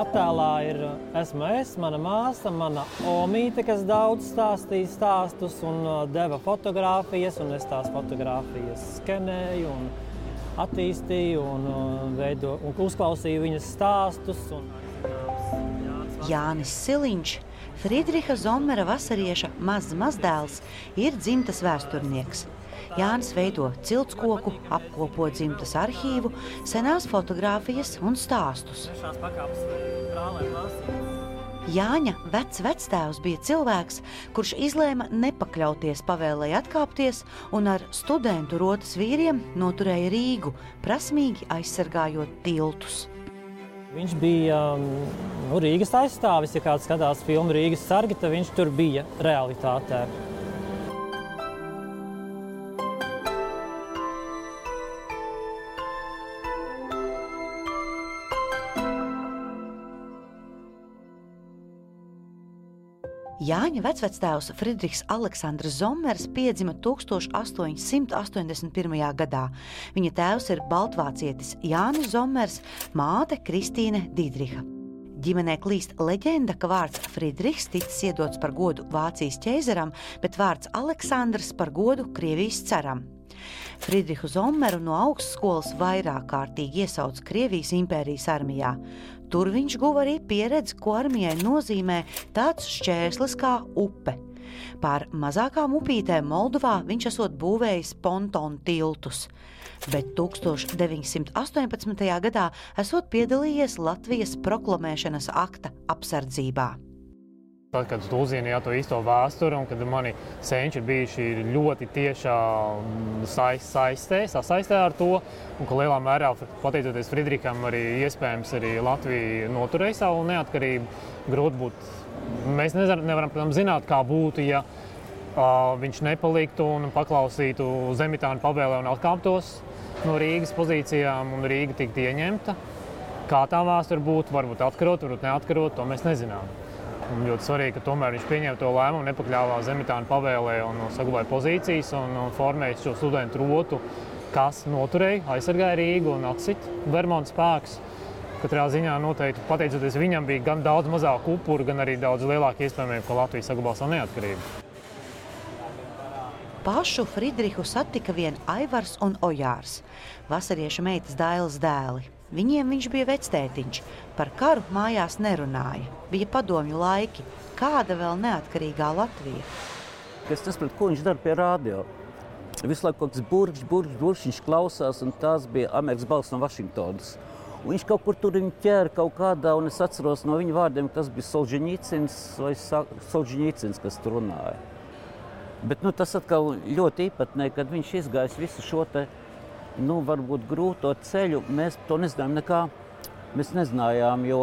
attēlā ir esmu es, mana māsa, mana omīte, kas daudz stāstīja stāstus un uh, deva fotogrāfijas, un es tās fotogrāfijas skenēju un attīstīju un, uh, veido, un uzklausīju viņas stāstus. Un... Jānis Siliņš, Friedriha Zomera vasarieša mazs mazdēls, ir dzimtas vēsturnieks. Jānis veido ciltskoku, apkopo dzimtas arhīvu, senās fotogrāfijas un stāstus. Jāņa vecs vectēvs bija cilvēks, kurš izlēma nepakļauties pavēlei atkāpties un ar studentu rotas vīriem noturēja Rīgu, prasmīgi aizsargājot tiltus. Viņš bija um, nu, Rīgas aizstāvis. Ja kāds skatās filmu Rīgas sargi, tad viņš tur bija realitātē. Jāņa vecvectēvs Friedrichs Aleksandrs Zomers piedzima 1881. gadā. Viņa tēvs ir baltvācietis Jānis Zomers, māte Kristīne Dīdriha. Ģimenē klīst leģenda, ka vārds Friedrichs ticis iedots par godu Vācijas ķēzaram, bet vārds Aleksandrs par godu Krievijas caram. Friedrihu Zomeru no augstskolas vairāk kārtīgi iesauca Krievijas impērijas armijā. Tur viņš guva arī pieredzi, ko armijai nozīmē tāds šķērslis kā upe. Pār mazākām upītēm Moldovā viņš esot būvējis pontonu tiltus, bet 1918. gadā esot piedalījies Latvijas proklamēšanas akta apsardzībā. Tad, kad uzzināju to īsto vēsturi, un kad mani senči ir bijuši ļoti tiešā saistē, sasaistē ar to, un ka lielā mērā, pateicoties Friedrikam, arī iespējams arī Latvija noturēja savu neatkarību. Grūti būt. Mēs nevaram, protams, zināt, kā būtu, ja uh, viņš nepaliktu un paklausītu Zemitānu pavēlē un atkāptos no Rīgas pozīcijām, un Rīga tiktu ieņemta. Kā tā vēsture būtu, varbūt atkarot, varbūt neatkarot, to mēs nezinām. Un ļoti svarīgi, ka tomēr viņš pieņēma to lēmumu, nepakļāvās Zemitāna pavēlē un saglabāja pozīcijas un, formēja šo studentu rotu, kas noturēja, aizsargāja Rīgu un atsit Vermonta spēks. Katrā ziņā noteikti pateicoties viņam bija gan daudz mazāk upuru, gan arī daudz lielāka iespējamība, ka Latvija saglabās savu neatkarību. Pašu Friedrihu satika vien Aivars un Ojārs, vasariešu meitas Dailas dēli. Viņiem viņš bija vectētiņš, par karu mājās nerunāja. Bija padomju laiki, kāda vēl neatkarīgā Latvija. Es nesaprotu, ko viņš dara pie rādio. Visu laiku kaut kas burbuļs, burbuļs, viņš klausās, un tās bija Amerikas balss no Vašingtonas. Un viņš kaut kur tur ķēra kaut kādā, un es atceros no viņa vārdiem, ka tas bija Solžņīcins vai Solžņīcins, kas tur runāja. Bet nu, tas atkal ļoti īpatnē, kad viņš izgājis visu šo te nu, varbūt grūto ceļu, mēs to nezinājām nekā. Mēs nezinājām, jo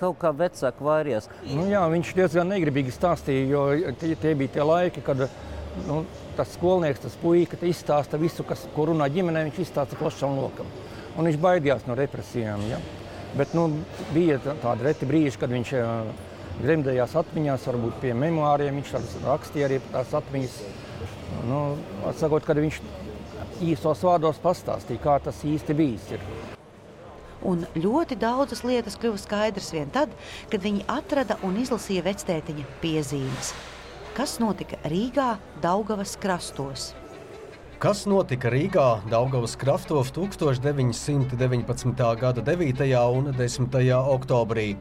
kaut kā vecāki vairījās. Nu, jā, viņš diezgan negribīgi stāstīja, jo tie, tie bija tie laiki, kad nu, tas skolnieks, tas puika izstāsta visu, kas, ko runā ģimenē, viņš izstāsta plašam lokam. Un viņš baidījās no represijām. Ja? Bet nu, bija tādi reti brīži, kad viņš gremdējās atmiņās, varbūt pie memoāriem. Viņš rakstīja arī tās atmiņas. Nu, atsakot, kad viņš īsos vārdos pastāstīja, kā tas īsti bijis. Ir. Un ļoti daudzas lietas kļuva skaidras vien tad, kad viņi atrada un izlasīja vectētiņa piezīmes. Kas notika Rīgā, Daugavas krastos? Kas notika Rīgā, Daugavas krastos 1919. gada 9. un 10. oktobrī?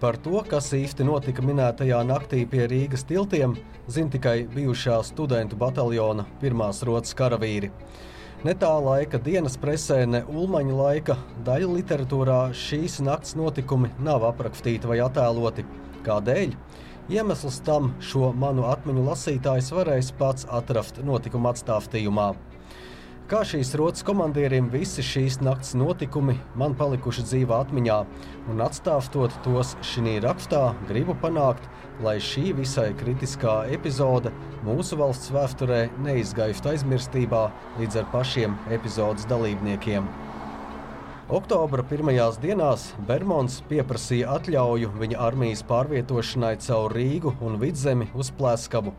Par to, kas īsti notika minētajā naktī pie Rīgas tiltiem, zina tikai bijušā studentu bataljona pirmās rotas karavīri. Ne tā laika dienas presē, ne ulmaņa laika daļa literatūrā šīs nakts notikumi nav aprakstīti vai attēloti. Kādēļ? Iemesls tam šo manu atmiņu lasītājs varēs pats atrast notikuma atstāstījumā. Kā šīs rotas komandierim visi šīs nakts notikumi man palikuši dzīvā atmiņā, un atstāstot tos šī rakstā, gribu panākt, lai šī visai kritiskā epizode mūsu valsts vēsturē neizgaist aizmirstībā līdz ar pašiem epizodes dalībniekiem. Oktobra pirmajās dienās Bermons pieprasīja atļauju viņa armijas pārvietošanai caur Rīgu un Vidzemi uz Plēskavu.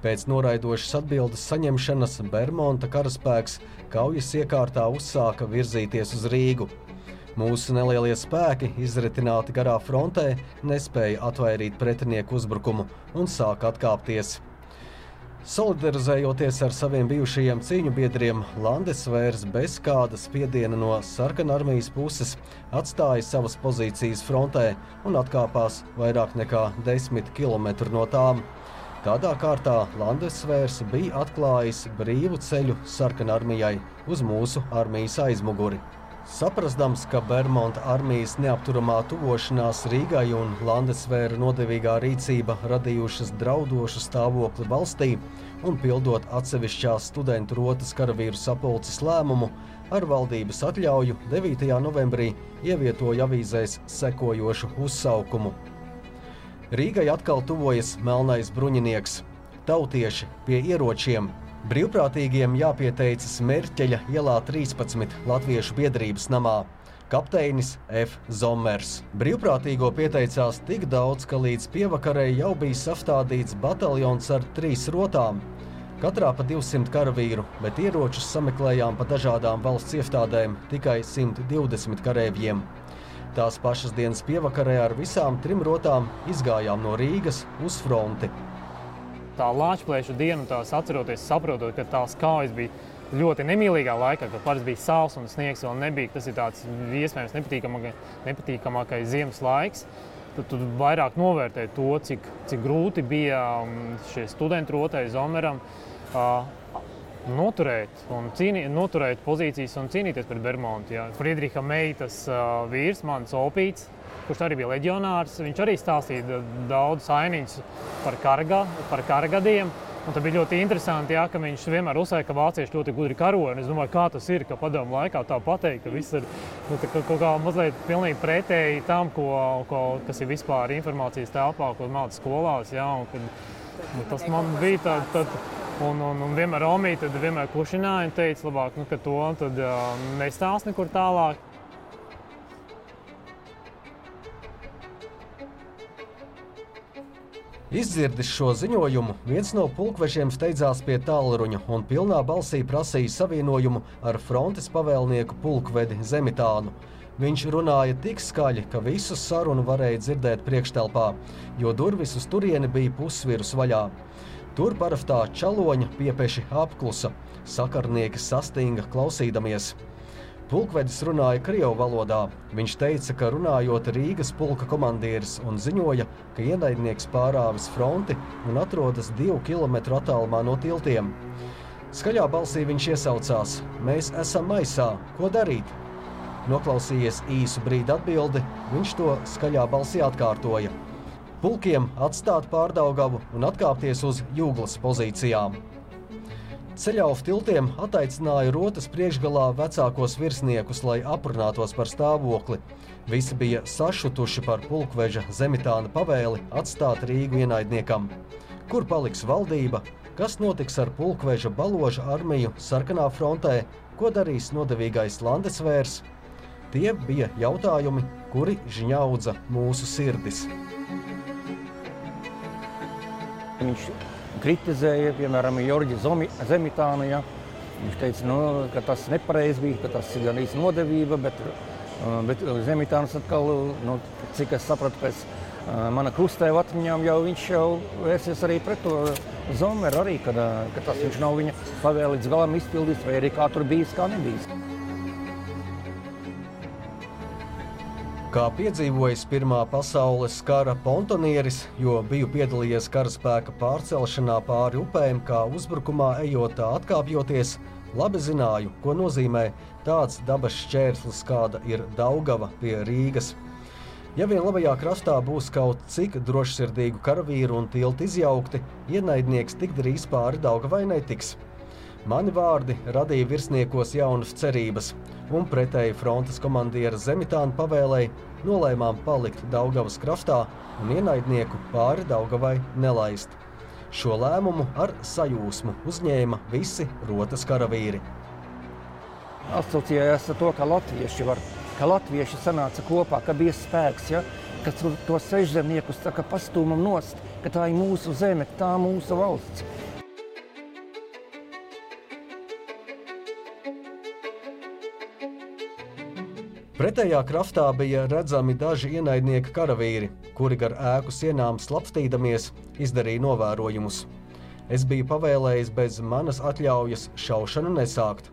Pēc noraidošas atbildes saņemšanas Bermonta karaspēks kaujas iekārtā uzsāka virzīties uz Rīgu. Mūsu nelielie spēki, izritināti garā frontē, nespēja atvairīt pretinieku uzbrukumu un sāk atkāpties. Solidarizējoties ar saviem bijušajiem cīņu biedriem, Landesvērs bez kāda spiediena no sarkanarmijas puses atstāja savas pozīcijas frontē un atkāpās vairāk nekā 10 km no tām. Tādā kārtā Landesvērs bija atklājis brīvu ceļu sarkanarmijai uz mūsu armijas aizmuguri. Saprastams, ka Bermuda armijas neapturamā tuvošanās Rīgai un Landesvēra nodevīgā rīcība radījušas draudošu stāvokli valstī un pildot atsevišķās studentu rotas karavīru sapulces lēmumu, ar valdības atļauju 9. novembrī ievietoja avīzēs sekojošu uzsaukumu. Rīgai atkal tuvojas melnais bruņinieks, tautieši pie ieročiem, Brīvprātīgiem jāpieteicas Mērķeļa ielā 13 Latviešu biedrības namā. Kapteinis F. Zomers. Brīvprātīgo pieteicās tik daudz, ka līdz pievakarei jau bija sastādīts bataljons ar trīs rotām. Katrā pa 200 karavīru, bet ieročus sameklējām pa dažādām valsts iestādēm tikai 120 kareiviem. Tās pašas dienas pievakarē ar visām trim rotām izgājām no Rīgas uz fronti tā lāčplēšu dienu, tās atceroties, saprotot, ka tās kājas bija ļoti nemīlīgā laikā, kad parasti bija sāls un sniegs vēl nebija. Tas ir tāds iespējams nepatīkamākais, nepatīkamākais ziemas laiks. Tad tu vairāk novērtē to, cik, cik grūti bija um, šie studenti rotai Zomeram uh, noturēt, cīnī, noturēt pozīcijas un cīnīties pret Bermudu. Friedriha meitas uh, vīrs, mans opīts, kurš arī bija leģionārs. Viņš arī stāstīja daudz ainiņas par, karga, par karagadiem. Un tas bija ļoti interesanti, jā, ka viņš vienmēr uzsvēra, ka vācieši ļoti gudri karo. Es domāju, kā tas ir, ka padomu laikā tā pateikt, ka viss ir nu, kaut kā mazliet pretēji tam, ko, ko, kas ir vispār informācijas telpā, ko mācās skolās. Jā, un, kad, nu, tas man bija tāds. Tā, Un, un, un vienmēr Romīte vienmēr kušināja un teica, labāk, nu, ka to tad, uh, nestāst nekur tālāk. Izdzirdis šo ziņojumu, viens no pulkvežiem steidzās pie tālruņa un pilnā balsī prasīja savienojumu ar frontes pavēlnieku pulkvedi Zemitānu. Viņš runāja tik skaļi, ka visu sarunu varēja dzirdēt priekštelpā, jo durvis uz turieni bija pusvirus vaļā. Tur paraftā čaloņa piepeši apklusa, sakarnieki sastinga klausīdamies. Pulkvedis runāja Krievijas valodā. Viņš teica, ka runājot Rīgas pulka komandieris un ziņoja, ka ienaidnieks pārāvis fronti un atrodas divu kilometru attālumā no tiltiem. Skaļā balsī viņš iesaucās: Mēs esam maisā, ko darīt? Noklausījies īsu brīdi atbildi, viņš to skaļā balsī atkārtoja. Pulkiem atstāt pārdaugavu un atkāpties uz jūglas pozīcijām. Ceļā uz tiltiem attaicināja rotas priekšgalā vecākos virsniekus, lai aprunātos par stāvokli. Visi bija sašutuši par pulkveža zemitāna pavēli atstāt Rīgu ienaidniekam. Kur paliks valdība? Kas notiks ar pulkveža baloža armiju sarkanā frontē? Ko darīs nodevīgais Landesvērs? Tie bija jautājumi, kuri žņaudza mūsu sirdis. Viņš kritizēja, piemēram, Jorģi Zemitānu. Ja. Viņš teica, nu, ka tas nepareizi bija, ka tas ir gan īsti nodevība, bet, uh, bet Zemitāns atkal, nu, cik es sapratu pēc uh, mana krustēva atmiņām, jau viņš jau vērsies arī pret to Zomeru, arī, kad, uh, ka tas viņš nav viņa pavēlīts galam izpildīts, vai arī kā tur bijis, kā nebijis. Kā piedzīvojis Pirmā pasaules kara pontonieris, jo biju piedalījies karaspēka pārcelšanā pāri upēm, kā uzbrukumā ejot atkāpjoties, labi zināju, ko nozīmē tāds dabas šķērslis, kāda ir Daugava pie Rīgas. Ja vien labajā krastā būs kaut cik drošsirdīgu karavīru un tiltu izjaukti, ienaidnieks tik drīz pāri Daugavai netiks. Mani vārdi radīja virsniekos jaunas cerības, un pretēji frontes komandiera Zemitāna pavēlēja nolēmām palikt Daugavas krastā un ienaidnieku pāri Daugavai nelaist. Šo lēmumu ar sajūsmu uzņēma visi rotas karavīri. Asociējās ar to, ka latvieši, var, ka latvieši sanāca kopā, ka bija spēks, ja, kas to svežzemniekus pastūmam nost, ka tā ir mūsu zeme, tā mūsu valsts. Pretējā kraftā bija redzami daži ienaidnieka karavīri, kuri gar ēku sienām slapstīdamies izdarīja novērojumus. Es biju pavēlējis bez manas atļaujas šaušanu nesākt.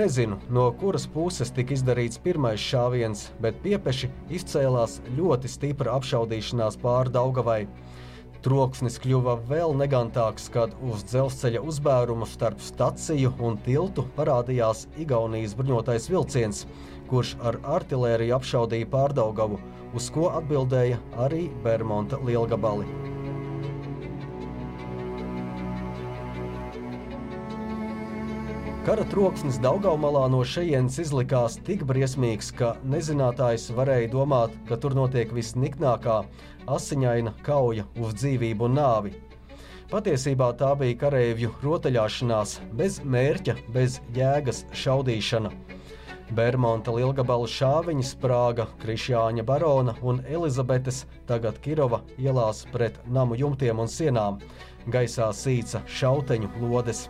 Nezinu, no kuras puses tika izdarīts pirmais šāviens, bet piepeši izcēlās ļoti stipra apšaudīšanās pāri Daugavai. Troksnis kļuva vēl negantāks, kad uz dzelzceļa uzbēruma starp staciju un tiltu parādījās Igaunijas bruņotais vilciens, kurš ar artēriju apšaudīja pārdaugavu, uz ko atbildēja arī Bermonta lielgabali. Kara troksnis Daugaumalā no šejienes izlikās tik briesmīgs, ka nezinātājs varēja domāt, ka tur notiek visniknākā asiņaina kauja uz dzīvību un nāvi. Patiesībā tā bija kareivju rotaļāšanās, bez mērķa, bez jēgas šaudīšana. Bermonta lielgabalu šāviņi sprāga Krišjāņa barona un Elizabetes, tagad Kirova ielās pret namu jumtiem un sienām. Gaisā sīca šauteņu lodes.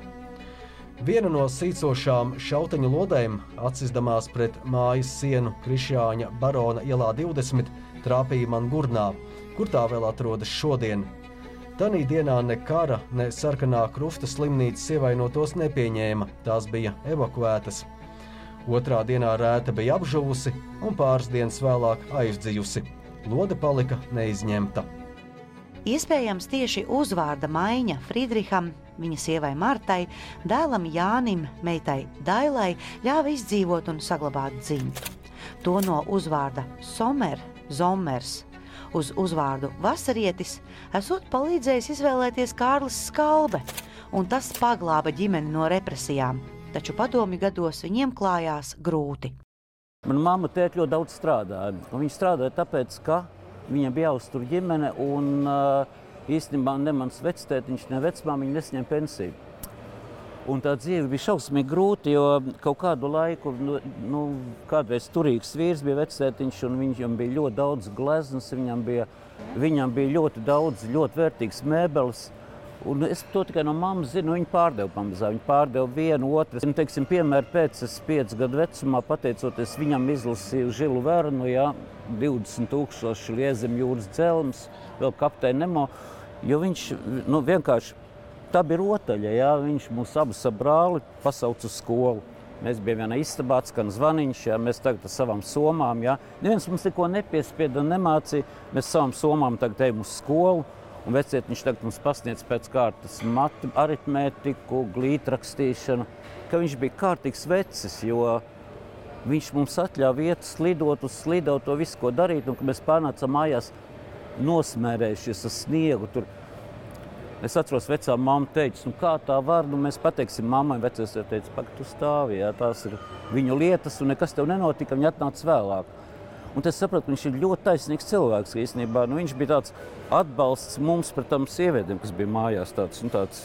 Viena no sīcošām šauteņu lodēm, atsizdamās pret mājas sienu Krišjāņa barona ielā 20, trāpīja man gurnā, kur tā vēl atrodas šodien. Tanī dienā ne kara, ne sarkanā krusta slimnīcas ievainotos nepieņēma, tās bija evakuētas. Otrā dienā rēta bija apžuvusi un pāris dienas vēlāk aizdzijusi. Lode palika neizņemta. Iespējams, tieši uzvārda maiņa Friedriham viņa sievai Martai, dēlam Jānim, meitai Dailai ļāva izdzīvot un saglabāt dzimtu. To no uzvārda Somer, Zomers uz uzvārdu Vasarietis esot palīdzējis izvēlēties Kārlis Skalbe, un tas paglāba ģimeni no represijām, taču padomju gados viņiem klājās grūti. Manā mamma tēta ļoti daudz strādāja. Viņa strādāja tāpēc, ka viņam bija jāuztur ģimene un īstenībā ne mans vectētiņš, ne vecmāmiņa nesaņem pensiju. Un tā dzīve bija šausmīgi grūta, jo kaut kādu laiku, nu, nu kādreiz turīgs vīrs bija vectētiņš, un viņam bija ļoti daudz gleznas, viņam bija, viņam bija ļoti daudz ļoti vērtīgas mēbeles. Un es to tikai no mammas zinu, viņa pārdeva pamazām. Viņa pārdeva vienu, otru. Nu, teiksim, piemēram, pēc es piecu gadu vecumā, pateicoties viņam, izlasīju žilu vernu, jā, 20 tūkstoši liezem jūras dzelzs, vēl kapteini Nemo. Jo viņš nu, vienkārši tā bija rotaļa. Jā, viņš mūs abus brāli pasauca uz skolu. Mēs bijām vienā istabā, skan zvaniņš, jā, mēs tagad ar savām somām. Jā. Neviens mums neko nepiespieda nemācīja. Mēs savām somām tagad ejam uz skolu. Un veciet, viņš tagad mums pasniedz pēc kārtas matu, aritmētiku, glītrakstīšanu, ka viņš bija kārtīgs vecis, jo viņš mums atļāva vietas lidot uz slidot, to visu, ko darīt, un kad mēs pārnācām mājās, nosmērējušies ar sniegu. Tur. Es atceros, ka vecā mamma teica, nu, kā tā var. Nu, mēs pateiksim, mammai, vecais jau teica, ka tu stāvi. Jā, tās ir viņu lietas, un nekas tev nenotika. Viņa atnāca vēlāk. Un es sapratu, ka viņš ir ļoti taisnīgs cilvēks. Īstenībā. Nu, viņš bija tāds atbalsts mums tām sievietēm, kas bija mājās. Tāds, nu, tāds.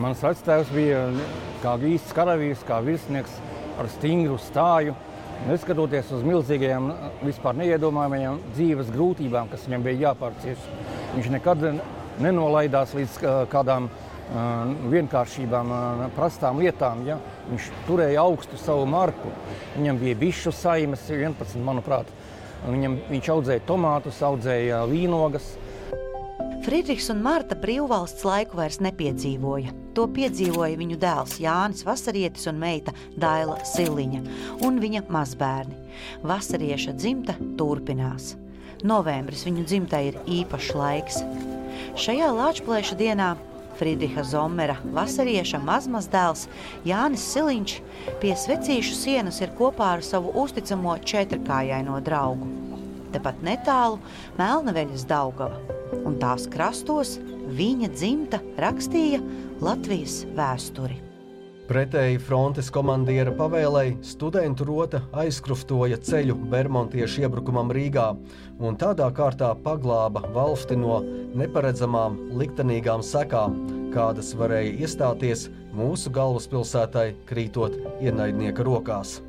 Mans vectēvs bija kā īsts karavīrs, kā virsnieks ar stingru stāju. Neskatoties uz milzīgajām, vispār neiedomājamajām dzīves grūtībām, kas viņam bija jāpārcieš, viņš nekad nenolaidās līdz kādām uh, vienkāršībām, prastām lietām. Ja? Viņš turēja augstu savu marku. Viņam bija bišu saimes, 11, manuprāt. Viņam, viņš audzēja tomātus, audzēja vīnogas. Friedrichs un Marta brīvvalsts laiku vairs nepiedzīvoja. To piedzīvoja viņu dēls Jānis Vasarietis un meita Daila Siliņa un viņa mazbērni. Vasarieša dzimta turpinās. Novembris viņu dzimtai ir īpašs laiks. Šajā Latvijas dienā Friedricha Zomera vasarieša mazmazdēls Jānis Siliņš pie svecīšu sienas ir kopā ar savu uzticamo četrkājaino draugu. Tepat netālu Melnaveļas Daugava un tās krastos viņa dzimta rakstīja Latvijas vēsturi. Pretēji frontes komandiera pavēlei, studentu rota aizkruftoja ceļu Bermontiešu iebrukumam Rīgā un tādā kārtā paglāba valsti no neparedzamām liktenīgām sekām, kādas varēja iestāties mūsu galvaspilsētai krītot ienaidnieka rokās.